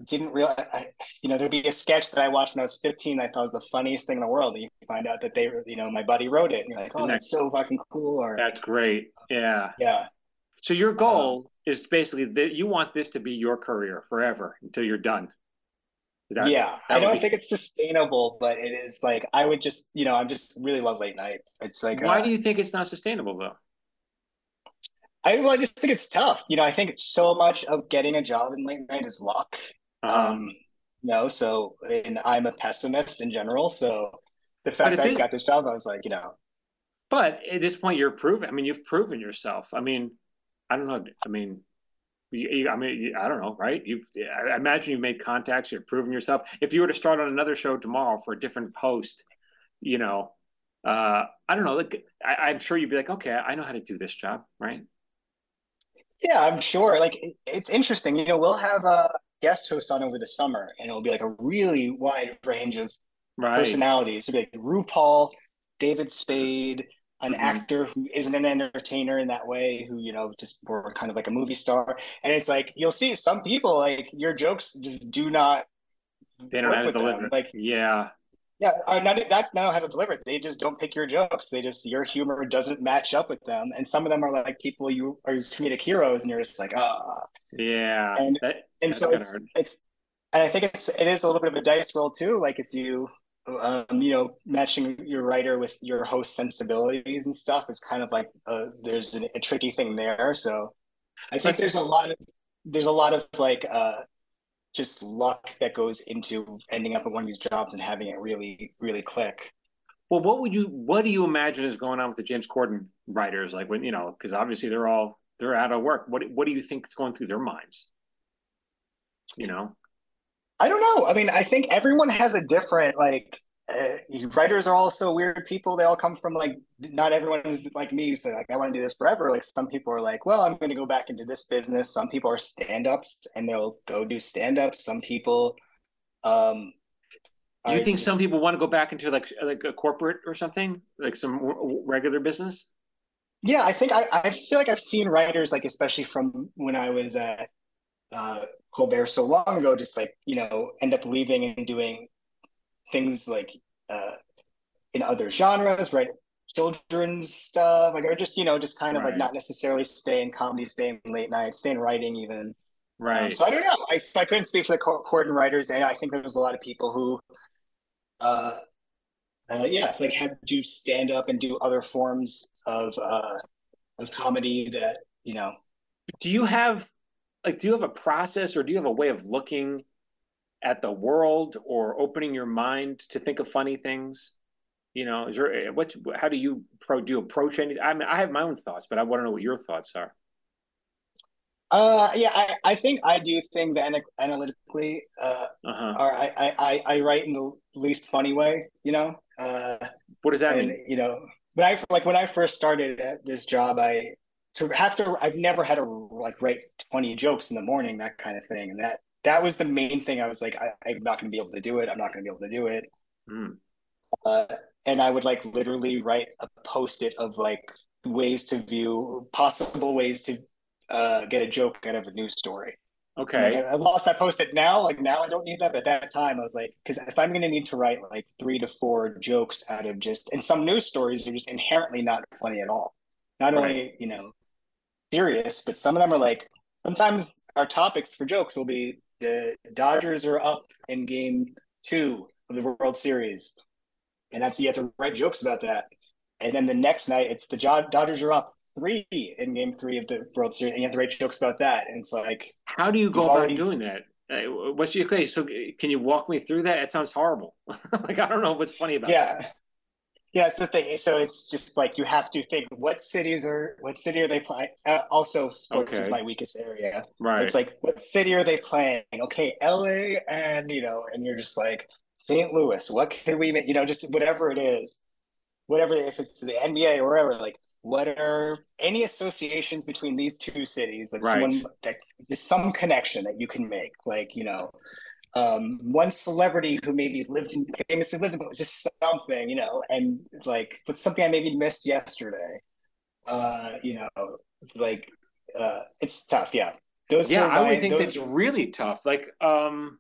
didn't realize, I, you know, there'd be a sketch that I watched when I was 15. I thought was the funniest thing in the world. And you find out that they, you know, my buddy wrote it, and you're like, oh, that's so fucking cool. Or that's great. Yeah. Yeah. So your goal um, is basically that you want this to be your career forever until you're done. That, yeah, I don't be... think it's sustainable, but it is like I would just, you know, I'm just really love late night. It's like why uh, do you think it's not sustainable though? I well, I just think it's tough. You know, I think it's so much of getting a job in late night is luck. Uh-huh. Um, you know, so and I'm a pessimist in general. So the fact that I got this job, I was like, you know. But at this point, you're proven. I mean, you've proven yourself. I mean, I don't know. I mean, you, I mean, I don't know, right? You've, I imagine you've made contacts. You've proven yourself. If you were to start on another show tomorrow for a different post, you know, uh, I don't know. Like, I, am sure you'd be like, okay, I know how to do this job, right? Yeah, I'm sure. Like, it, it's interesting. You know, we'll have a guest host on over the summer, and it'll be like a really wide range of right. personalities. It'll be like RuPaul, David Spade, an mm-hmm. actor who isn't an entertainer in that way, who you know just were kind of like a movie star, and it's like you'll see some people like your jokes just do not. They don't know how to deliver. Them. Like yeah, yeah, or not not know how to deliver it. They just don't pick your jokes. They just your humor doesn't match up with them, and some of them are like people you are comedic heroes, and you're just like ah. Oh. Yeah, and that, and so it's hard. it's, and I think it's it is a little bit of a dice roll too. Like if you um, you know, matching your writer with your host sensibilities and stuff is kind of like uh, there's a, a tricky thing there. So I think there's a lot of there's a lot of like uh, just luck that goes into ending up at one of these jobs and having it really really click. Well, what would you what do you imagine is going on with the James Corden writers? Like when you know, because obviously they're all they're out of work. What what do you think is going through their minds? You know. I don't know. I mean, I think everyone has a different like. Uh, writers are also weird people. They all come from like not everyone is like me. So like I want to do this forever. Like some people are like, well, I'm going to go back into this business. Some people are stand ups and they'll go do stand ups. Some people, um, you think just, some people want to go back into like like a corporate or something, like some regular business? Yeah, I think I, I feel like I've seen writers like especially from when I was at uh, Colbert so long ago, just like you know, end up leaving and doing things like uh, in other genres, right? Children's stuff, like or just you know, just kind of right. like not necessarily stay in comedy, stay in late night, stay in writing even. Um, right. Um, so I don't know. I, I couldn't speak for the Corden writers, and I think there was a lot of people who, uh, uh, yeah, like had to stand up and do other forms of uh, of comedy that you know. Do you have like do you have a process or do you have a way of looking at the world or opening your mind to think of funny things? You know is there what how do you pro do you approach any i mean i have my own thoughts but i want to know what your thoughts are. Uh yeah i, I think i do things analytically uh uh-huh. or I, I i write in the least funny way you know? Uh what does that and, mean? you know but i like when i first started at this job i to have to I've never had to like write 20 jokes in the morning, that kind of thing. And that that was the main thing. I was like, I, am not gonna be able to do it. I'm not gonna be able to do it. Mm. Uh, and I would like literally write a post-it of like ways to view possible ways to uh, get a joke out of a news story. Okay. Like, I, lost that post-it now. Like now I don't need that. But at that time I was like, because if I'm gonna need to write like three to four jokes out of just and some news stories are just inherently not funny at all. Not right. only, you know, serious, but some of them are like sometimes our topics for jokes will be the Dodgers are up in game two of the World Series. And that's you have to write jokes about that. And then the next night it's the Dodgers are up three in game three of the World Series, and you have to write jokes about that. And it's like How do you go about doing that? Uh, what's your okay? So can you walk me through that? It sounds horrible. like I don't know what's funny about yeah. That. Yeah, it's the thing. So it's just like you have to think what cities are what city are they playing? Uh, also, sports okay. is my weakest area. Right. It's like what city are they playing? Okay, L.A. and you know, and you're just like St. Louis. What can we make? You know, just whatever it is, whatever if it's the NBA or whatever. Like what are any associations between these two cities that right. someone that there's some connection that you can make like you know um, one celebrity who maybe lived in, famously lived in, but was just something, you know, and like, but something I maybe missed yesterday. Uh, you know, like, uh, it's tough. Yeah. Those yeah, I would think those... that's really tough. Like, um,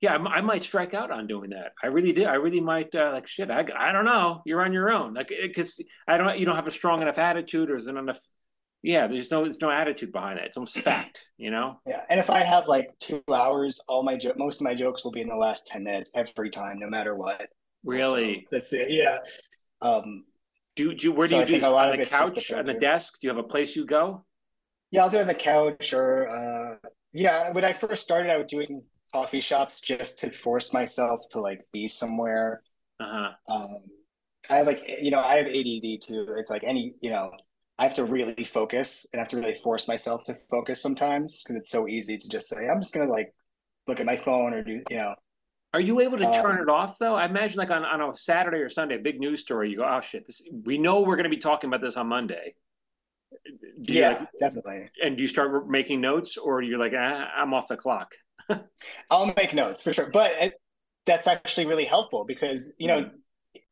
yeah, I, I, might strike out on doing that. I really did. I really might. Uh, like, shit. I, I don't know. You're on your own. Like, because I don't. You don't have a strong enough attitude, or isn't enough yeah there's no there's no attitude behind it it's almost fact you know? Yeah and if i have like two hours all my jo- most of my jokes will be in the last 10 minutes every time no matter what. Really? So that's it yeah. Um do, do where do so you I do on the couch on the desk? Do you have a place you go? Yeah i'll do it on the couch or uh yeah when i first started i would do it in coffee shops just to force myself to like be somewhere. Uh-huh. Um i have like you know i have add too. It's like any you know I have to really focus and I have to really force myself to focus sometimes because it's so easy to just say, I'm just gonna like look at my phone or do you know. Are you able to um, turn it off though? I imagine like on, on a Saturday or Sunday, a big news story, you go, oh shit, this we know we're gonna be talking about this on Monday. Do yeah, like, definitely. And do you start making notes or you're like, ah, I'm off the clock? I'll make notes for sure. But it, that's actually really helpful because, you know,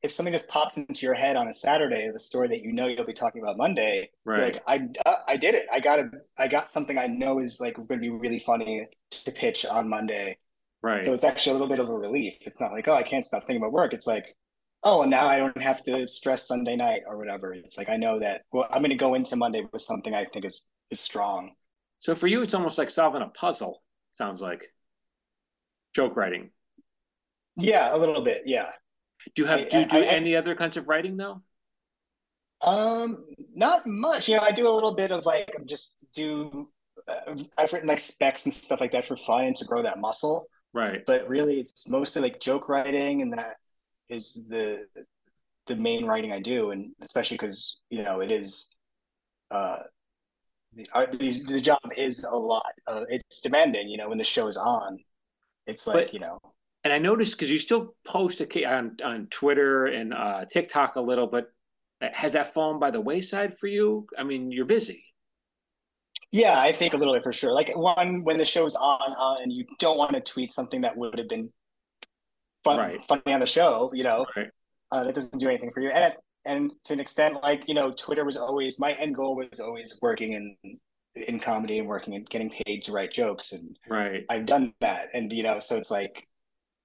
if something just pops into your head on a Saturday, the story that you know you'll be talking about Monday, right? Like I, uh, I did it. I got a, I got something I know is like going to be really funny to pitch on Monday, right? So it's actually a little bit of a relief. It's not like oh I can't stop thinking about work. It's like oh now I don't have to stress Sunday night or whatever. It's like I know that well I'm going to go into Monday with something I think is is strong. So for you, it's almost like solving a puzzle. Sounds like joke writing. Yeah, a little bit. Yeah. Do you have I, do you do I, any other kinds of writing though? Um, not much. You know, I do a little bit of like I'm just do. Uh, I've written like specs and stuff like that for fun and to grow that muscle. Right. But really, it's mostly like joke writing, and that is the the main writing I do, and especially because you know it is. Uh, the, uh, these, the job is a lot. Uh, it's demanding, you know, when the show is on. It's like, but, you know and I noticed because you still post on on Twitter and uh, TikTok a little, but has that fallen by the wayside for you? I mean, you're busy. Yeah, I think a little bit for sure. Like one when the show's on, on and you don't want to tweet something that would have been fun, right. funny on the show, you know, right. uh, that doesn't do anything for you. And and to an extent, like you know, Twitter was always my end goal was always working in in comedy and working and getting paid to write jokes, and right, I've done that, and you know, so it's like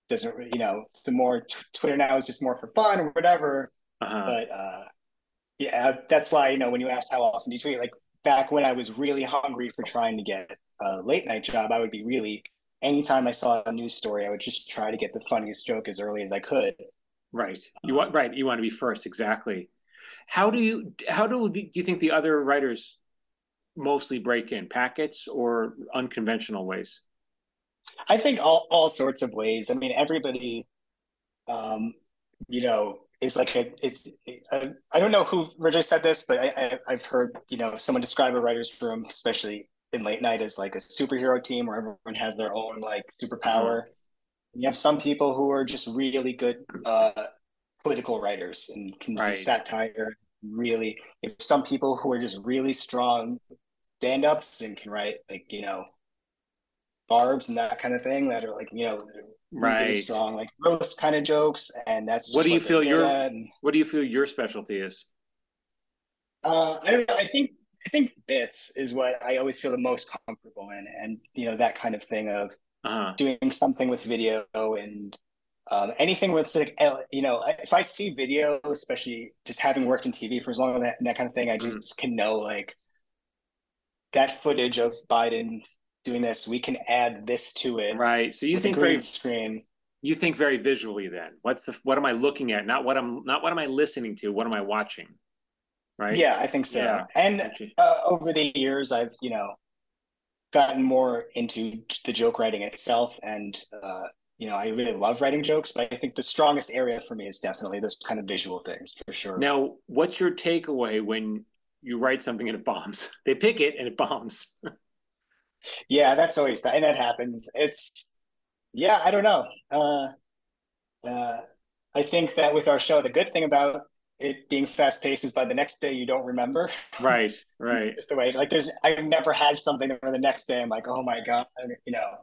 doesn't you know some more Twitter now is just more for fun or whatever. Uh-huh. But uh, yeah, that's why you know when you ask how often do you tweet, like back when I was really hungry for trying to get a late night job, I would be really anytime I saw a news story, I would just try to get the funniest joke as early as I could. Right. You want right. You want to be first. Exactly. How do you how do do you think the other writers mostly break in packets or unconventional ways? I think all, all sorts of ways. I mean, everybody, um, you know, is like a, it's, I don't know who originally said this, but I, I, have heard, you know, someone describe a writer's room, especially in late night as like a superhero team where everyone has their own like superpower. Mm-hmm. You have some people who are just really good, uh, political writers and can right. do satire really. If some people who are just really strong stand-ups and can write like, you know, barbs and that kind of thing that are like you know right really strong like roast kind of jokes and that's what do you feel your and, what do you feel your specialty is uh i don't know i think i think bits is what i always feel the most comfortable in and you know that kind of thing of uh-huh. doing something with video and um, anything with like you know if i see video especially just having worked in tv for as long as that, that kind of thing i mm. just mm. can know like that footage of biden doing this, we can add this to it. Right. So you think very screen. You think very visually then. What's the what am I looking at? Not what I'm not what am I listening to? What am I watching? Right. Yeah, I think so. Yeah. And uh, over the years, I've you know gotten more into the joke writing itself, and uh, you know I really love writing jokes. But I think the strongest area for me is definitely those kind of visual things for sure. Now, what's your takeaway when you write something and it bombs? They pick it and it bombs. yeah, that's always and that happens. It's yeah, I don't know. Uh, uh, I think that with our show, the good thing about it being fast paced is by the next day you don't remember. Right, right. Just the way like there's I've never had something where the next day I'm like, oh my god, you know.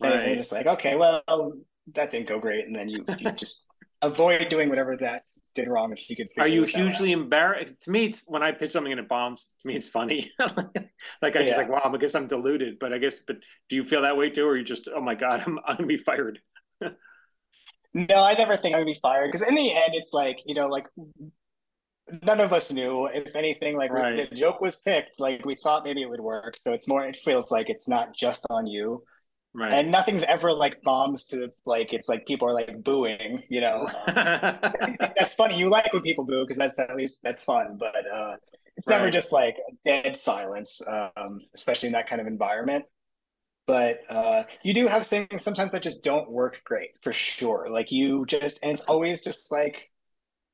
And right. it's like, okay, well, that didn't go great, and then you you just avoid doing whatever that did wrong if you could. Are you hugely embarrassed? To me, it's when I pitch something and it bombs. To me, it's funny. like I yeah. just like, wow, I guess I'm deluded. But I guess, but do you feel that way too, or you just, oh my god, I'm I'm gonna be fired? No, I never think I'm gonna be fired because in the end, it's like you know, like none of us knew. If anything, like right. the joke was picked, like we thought maybe it would work. So it's more. It feels like it's not just on you. Right. And nothing's ever like bombs to like it's like people are like booing, you know. that's funny. You like when people boo because that's at least that's fun, but uh it's right. never just like dead silence, um, especially in that kind of environment but uh, you do have things sometimes that just don't work great for sure. Like you just, and it's always just like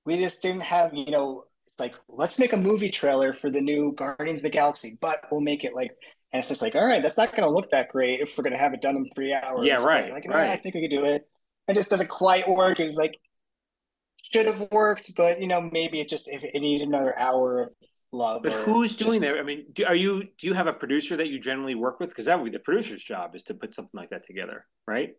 we just didn't have, you know, it's like let's make a movie trailer for the new Guardians of the Galaxy, but we'll make it like, and it's just like, all right, that's not going to look that great if we're going to have it done in three hours. Yeah, right. Like, right. I think we could do it. It just doesn't quite work. It's like should have worked, but you know, maybe it just if it needed another hour of love. But who's doing that? I mean, do, are you do you have a producer that you generally work with? Because that would be the producer's job is to put something like that together, right?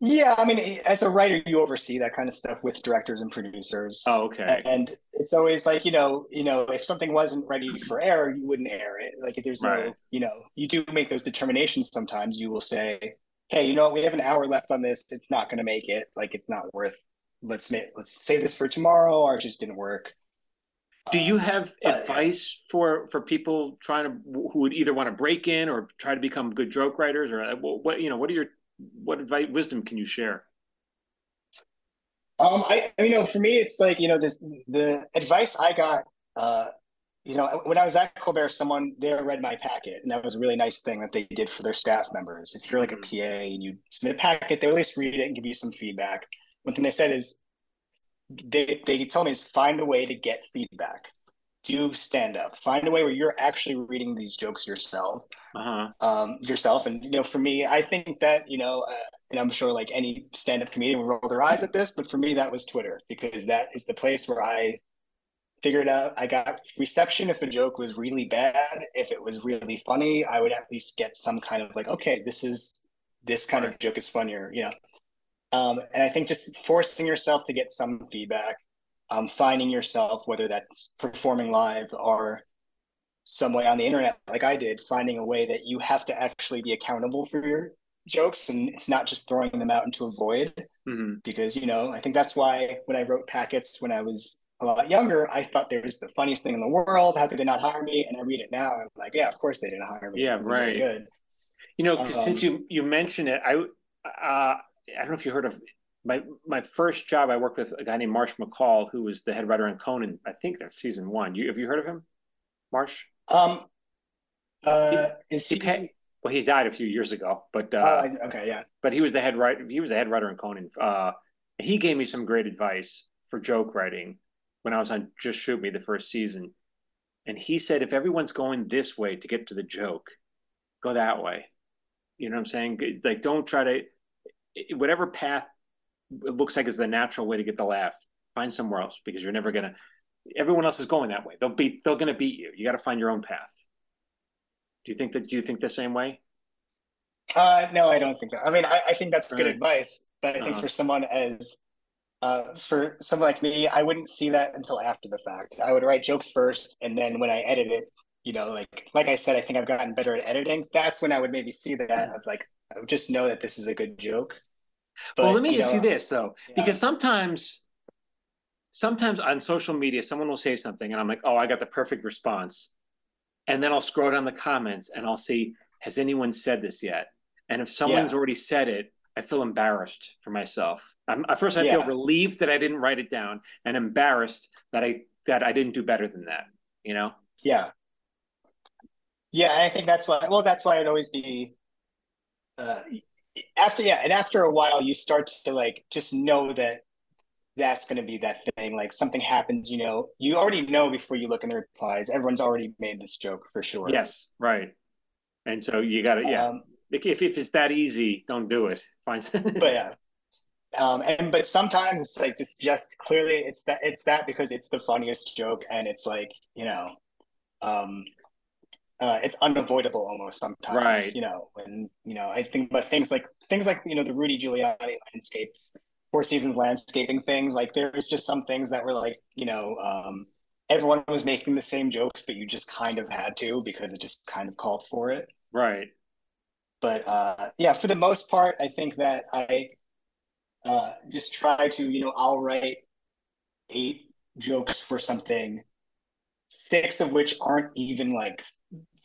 Yeah, I mean, eh, as a writer, you oversee that kind of stuff with directors and producers. Oh, okay. And it's always like you know, you know, if something wasn't ready for air, you wouldn't air it. Like if there's right. no, you know, you do make those determinations. Sometimes you will say, "Hey, you know, we have an hour left on this. It's not going to make it. Like it's not worth. Let's make let's save this for tomorrow, or it just didn't work." Do you have uh, advice for for people trying to who would either want to break in or try to become good joke writers, or uh, what you know? What are your what advice wisdom can you share? Um, I you know for me it's like you know this the advice I got. Uh, you know, when I was at Colbert, someone there read my packet, and that was a really nice thing that they did for their staff members. If you're like a mm-hmm. PA and you submit a packet, they at least read it and give you some feedback. One thing they said is they they told me is find a way to get feedback. Do stand up. Find a way where you're actually reading these jokes yourself, uh-huh. um, yourself. And you know, for me, I think that you know, uh, and I'm sure like any stand-up comedian would roll their eyes at this, but for me, that was Twitter because that is the place where I figured out I got reception if a joke was really bad. If it was really funny, I would at least get some kind of like, okay, this is this kind of joke is funnier, you know. Um, and I think just forcing yourself to get some feedback, um, finding yourself, whether that's performing live or some way on the internet, like I did, finding a way that you have to actually be accountable for your jokes and it's not just throwing them out into a void. Mm-hmm. Because, you know, I think that's why when I wrote packets when I was a lot younger, I thought there was the funniest thing in the world. How could they not hire me? And I read it now, I'm like, yeah, of course they didn't hire me. Yeah, right. Good. You know, um, since you you mentioned it, I uh, I don't know if you heard of my my first job. I worked with a guy named Marsh McCall, who was the head writer on Conan. I think that's season one. You have you heard of him, Marsh? Um, uh, he, is he? he well, he died a few years ago, but uh, uh, okay, yeah. But he was the head writer. He was the head writer on Conan. Uh, he gave me some great advice for joke writing when I was on Just Shoot Me the first season, and he said if everyone's going this way to get to the joke, go that way. You know what I'm saying? Like, don't try to whatever path it looks like is the natural way to get the laugh, find somewhere else because you're never gonna. Everyone else is going that way. They'll beat. They're gonna beat you. You got to find your own path. Do you think that? Do you think the same way? Uh, no, I don't think that. I mean, I, I think that's good advice, but I think uh-huh. for someone as uh, for someone like me, I wouldn't see that until after the fact. I would write jokes first, and then when I edit it, you know, like like I said, I think I've gotten better at editing. That's when I would maybe see that of like just know that this is a good joke. But, well, let me ask you this though, yeah. because sometimes, sometimes on social media, someone will say something, and I'm like, "Oh, I got the perfect response," and then I'll scroll down the comments and I'll see, "Has anyone said this yet?" And if someone's yeah. already said it, I feel embarrassed for myself. I'm, at first, I yeah. feel relieved that I didn't write it down, and embarrassed that I that I didn't do better than that. You know? Yeah. Yeah, I think that's why. Well, that's why I'd always be uh, after yeah, and after a while, you start to like just know that that's going to be that thing. Like something happens, you know, you already know before you look in the replies. Everyone's already made this joke for sure. Yes, right. And so you got to yeah. Um, if if it's that easy, don't do it. Find. but yeah, Um, and but sometimes it's like this just clearly it's that it's that because it's the funniest joke and it's like, you know, um uh, it's unavoidable almost sometimes. Right. You know, when you know, I think, but things like things like you know the Rudy Giuliani landscape, Four Seasons landscaping things. Like there's just some things that were like you know, um, everyone was making the same jokes, but you just kind of had to because it just kind of called for it. Right. But uh, yeah, for the most part, I think that I uh, just try to you know I'll write eight jokes for something six of which aren't even like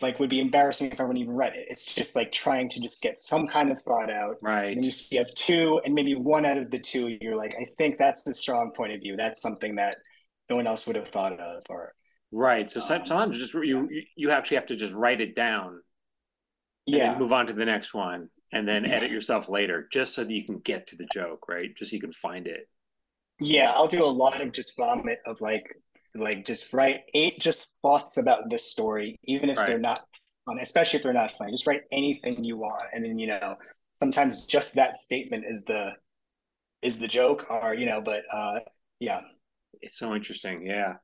like would be embarrassing if I wouldn't even read it. It's just like trying to just get some kind of thought out. Right. And you see you have two, and maybe one out of the two, you're like, I think that's the strong point of view. That's something that no one else would have thought of. Or right. So um, sometimes just you you actually have to just write it down. Yeah. move on to the next one, and then edit yourself later, just so that you can get to the joke, right? Just so you can find it. Yeah, I'll do a lot of just vomit of like like just write eight just thoughts about this story, even if right. they're not fun, especially if they're not funny. Just write anything you want, and then you know sometimes just that statement is the is the joke, or you know. But uh, yeah, it's so interesting. Yeah.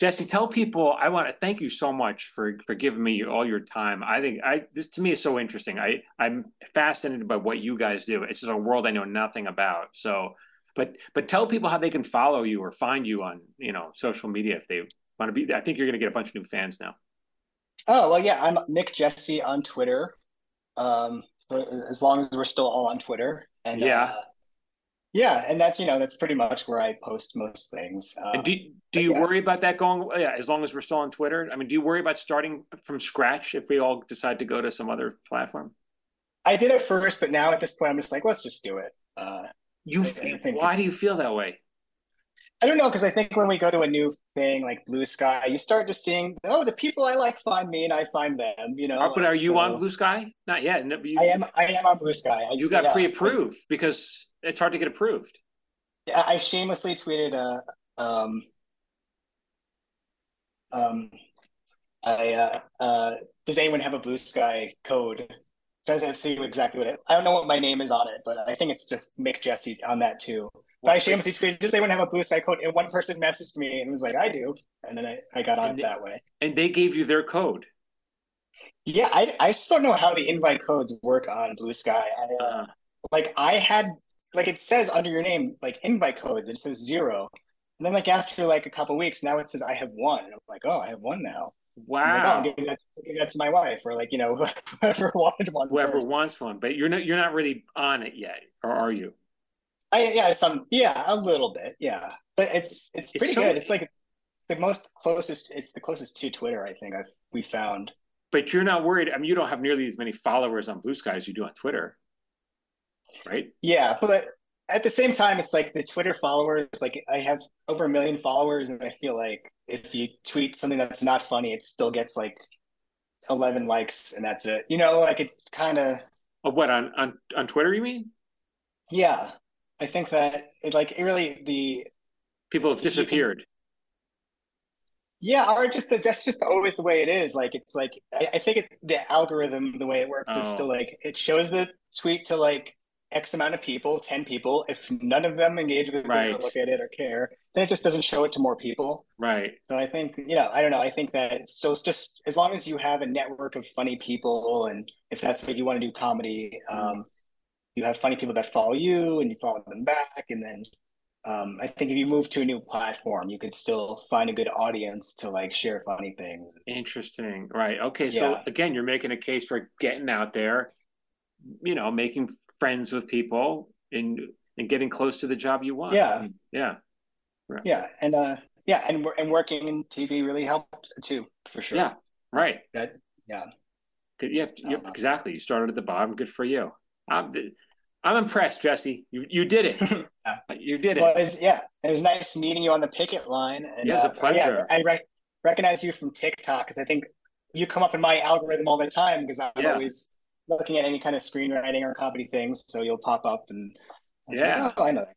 Jesse, tell people I want to thank you so much for for giving me all your time. I think I this to me is so interesting. I I'm fascinated by what you guys do. It's just a world I know nothing about. So but but tell people how they can follow you or find you on you know social media if they want to be. I think you're going to get a bunch of new fans now. Oh well, yeah, I'm McJesse on Twitter. Um, as long as we're still all on Twitter, and yeah, uh, yeah, and that's you know that's pretty much where I post most things. Um, do do you yeah. worry about that going? Yeah, as long as we're still on Twitter. I mean, do you worry about starting from scratch if we all decide to go to some other platform? I did it first, but now at this point, I'm just like, let's just do it. Uh, you feel, why do you feel that way? I don't know because I think when we go to a new thing like Blue Sky, you start just seeing oh the people I like find me and I find them. You know. But are you so, on Blue Sky? Not yet. You, I am. I am on Blue Sky. I, you got yeah, pre-approved I, because it's hard to get approved. Yeah, I shamelessly tweeted. Uh, um, um, I uh, uh, does anyone have a Blue Sky code? Trying to see exactly what it. I don't know what my name is on it, but I think it's just McJesse on that too. But I shamelessly tweeted, does anyone have a blue sky code? And one person messaged me and was like, I do. And then I, I got on they, that way. And they gave you their code. Yeah, I, I still don't know how the invite codes work on Blue Sky. I, uh, uh-huh. Like I had, like it says under your name, like invite code, it says zero. And then like after like a couple weeks, now it says I have one. And I'm like, oh, I have one now. Wow. Like, oh, that, that to my wife or like, you know, whoever wanted one. Whoever first. wants one, but you're not, you're not really on it yet, or are you? I, yeah, some, yeah, a little bit. Yeah. But it's, it's pretty it's so, good. It's like the most closest, it's the closest to Twitter, I think I've, we found. But you're not worried. I mean, you don't have nearly as many followers on Blue Sky as you do on Twitter. Right. Yeah. But at the same time, it's like the Twitter followers, like I have over a million followers and I feel like if you tweet something that's not funny, it still gets like 11 likes and that's it. You know, like it's kind of. What on, on, on Twitter, you mean? Yeah. I think that it like it really the people have disappeared. yeah, or just the, that's just always the way it is. Like it's like I, I think it, the algorithm, the way it works, oh. is still like it shows the tweet to like X amount of people, 10 people. If none of them engage with right. it or look at it or care, then it just doesn't show it to more people. Right. So I think, you know, I don't know. I think that so it's just as long as you have a network of funny people and if that's what you want to do comedy, um, you have funny people that follow you and you follow them back. And then um, I think if you move to a new platform, you could still find a good audience to like share funny things. Interesting. Right. Okay. So yeah. again, you're making a case for getting out there, you know, making friends with people and and getting close to the job you want. Yeah. Yeah. Right. Yeah. And uh yeah, and and working in TV really helped too, for sure. Yeah. Right. That yeah. Yeah, uh, exactly. You started at the bottom. Good for you. I'm, I'm impressed, Jesse. You you did it. yeah. you did it. Well, it was, yeah, it was nice meeting you on the picket line. And, yeah, it was a pleasure. Uh, yeah, I rec- recognize you from TikTok because I think you come up in my algorithm all the time because I'm yeah. always looking at any kind of screenwriting or comedy things. So you'll pop up and, and yeah, say, oh, I know that.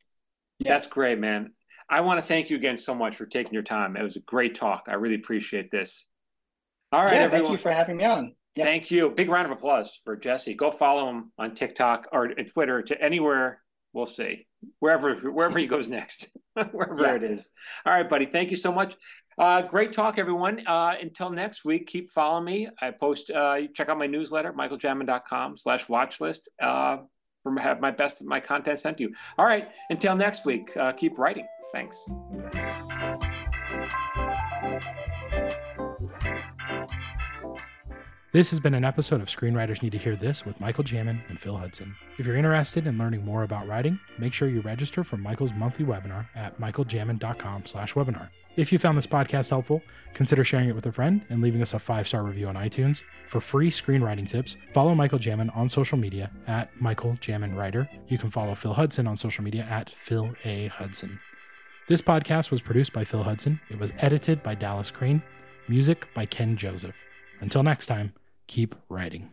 Yeah. That's great, man. I want to thank you again so much for taking your time. It was a great talk. I really appreciate this. All right, yeah, everyone. thank you for having me on. Yeah. Thank you. Big round of applause for Jesse. Go follow him on TikTok or Twitter to anywhere we'll see. Wherever wherever he goes next, wherever yeah. it is. All right, buddy. Thank you so much. Uh, great talk, everyone. Uh, until next week, keep following me. I post, uh, check out my newsletter, michaeljamin.com slash watch uh, have my best of my content sent to you. All right. Until next week, uh, keep writing. Thanks. This has been an episode of Screenwriters Need to Hear This with Michael Jamin and Phil Hudson. If you're interested in learning more about writing, make sure you register for Michael's monthly webinar at michaeljamin.com slash webinar. If you found this podcast helpful, consider sharing it with a friend and leaving us a five-star review on iTunes. For free screenwriting tips, follow Michael Jamin on social media at Michael Jamin Writer. You can follow Phil Hudson on social media at Phil A. Hudson. This podcast was produced by Phil Hudson. It was edited by Dallas Crane. Music by Ken Joseph. Until next time, keep writing.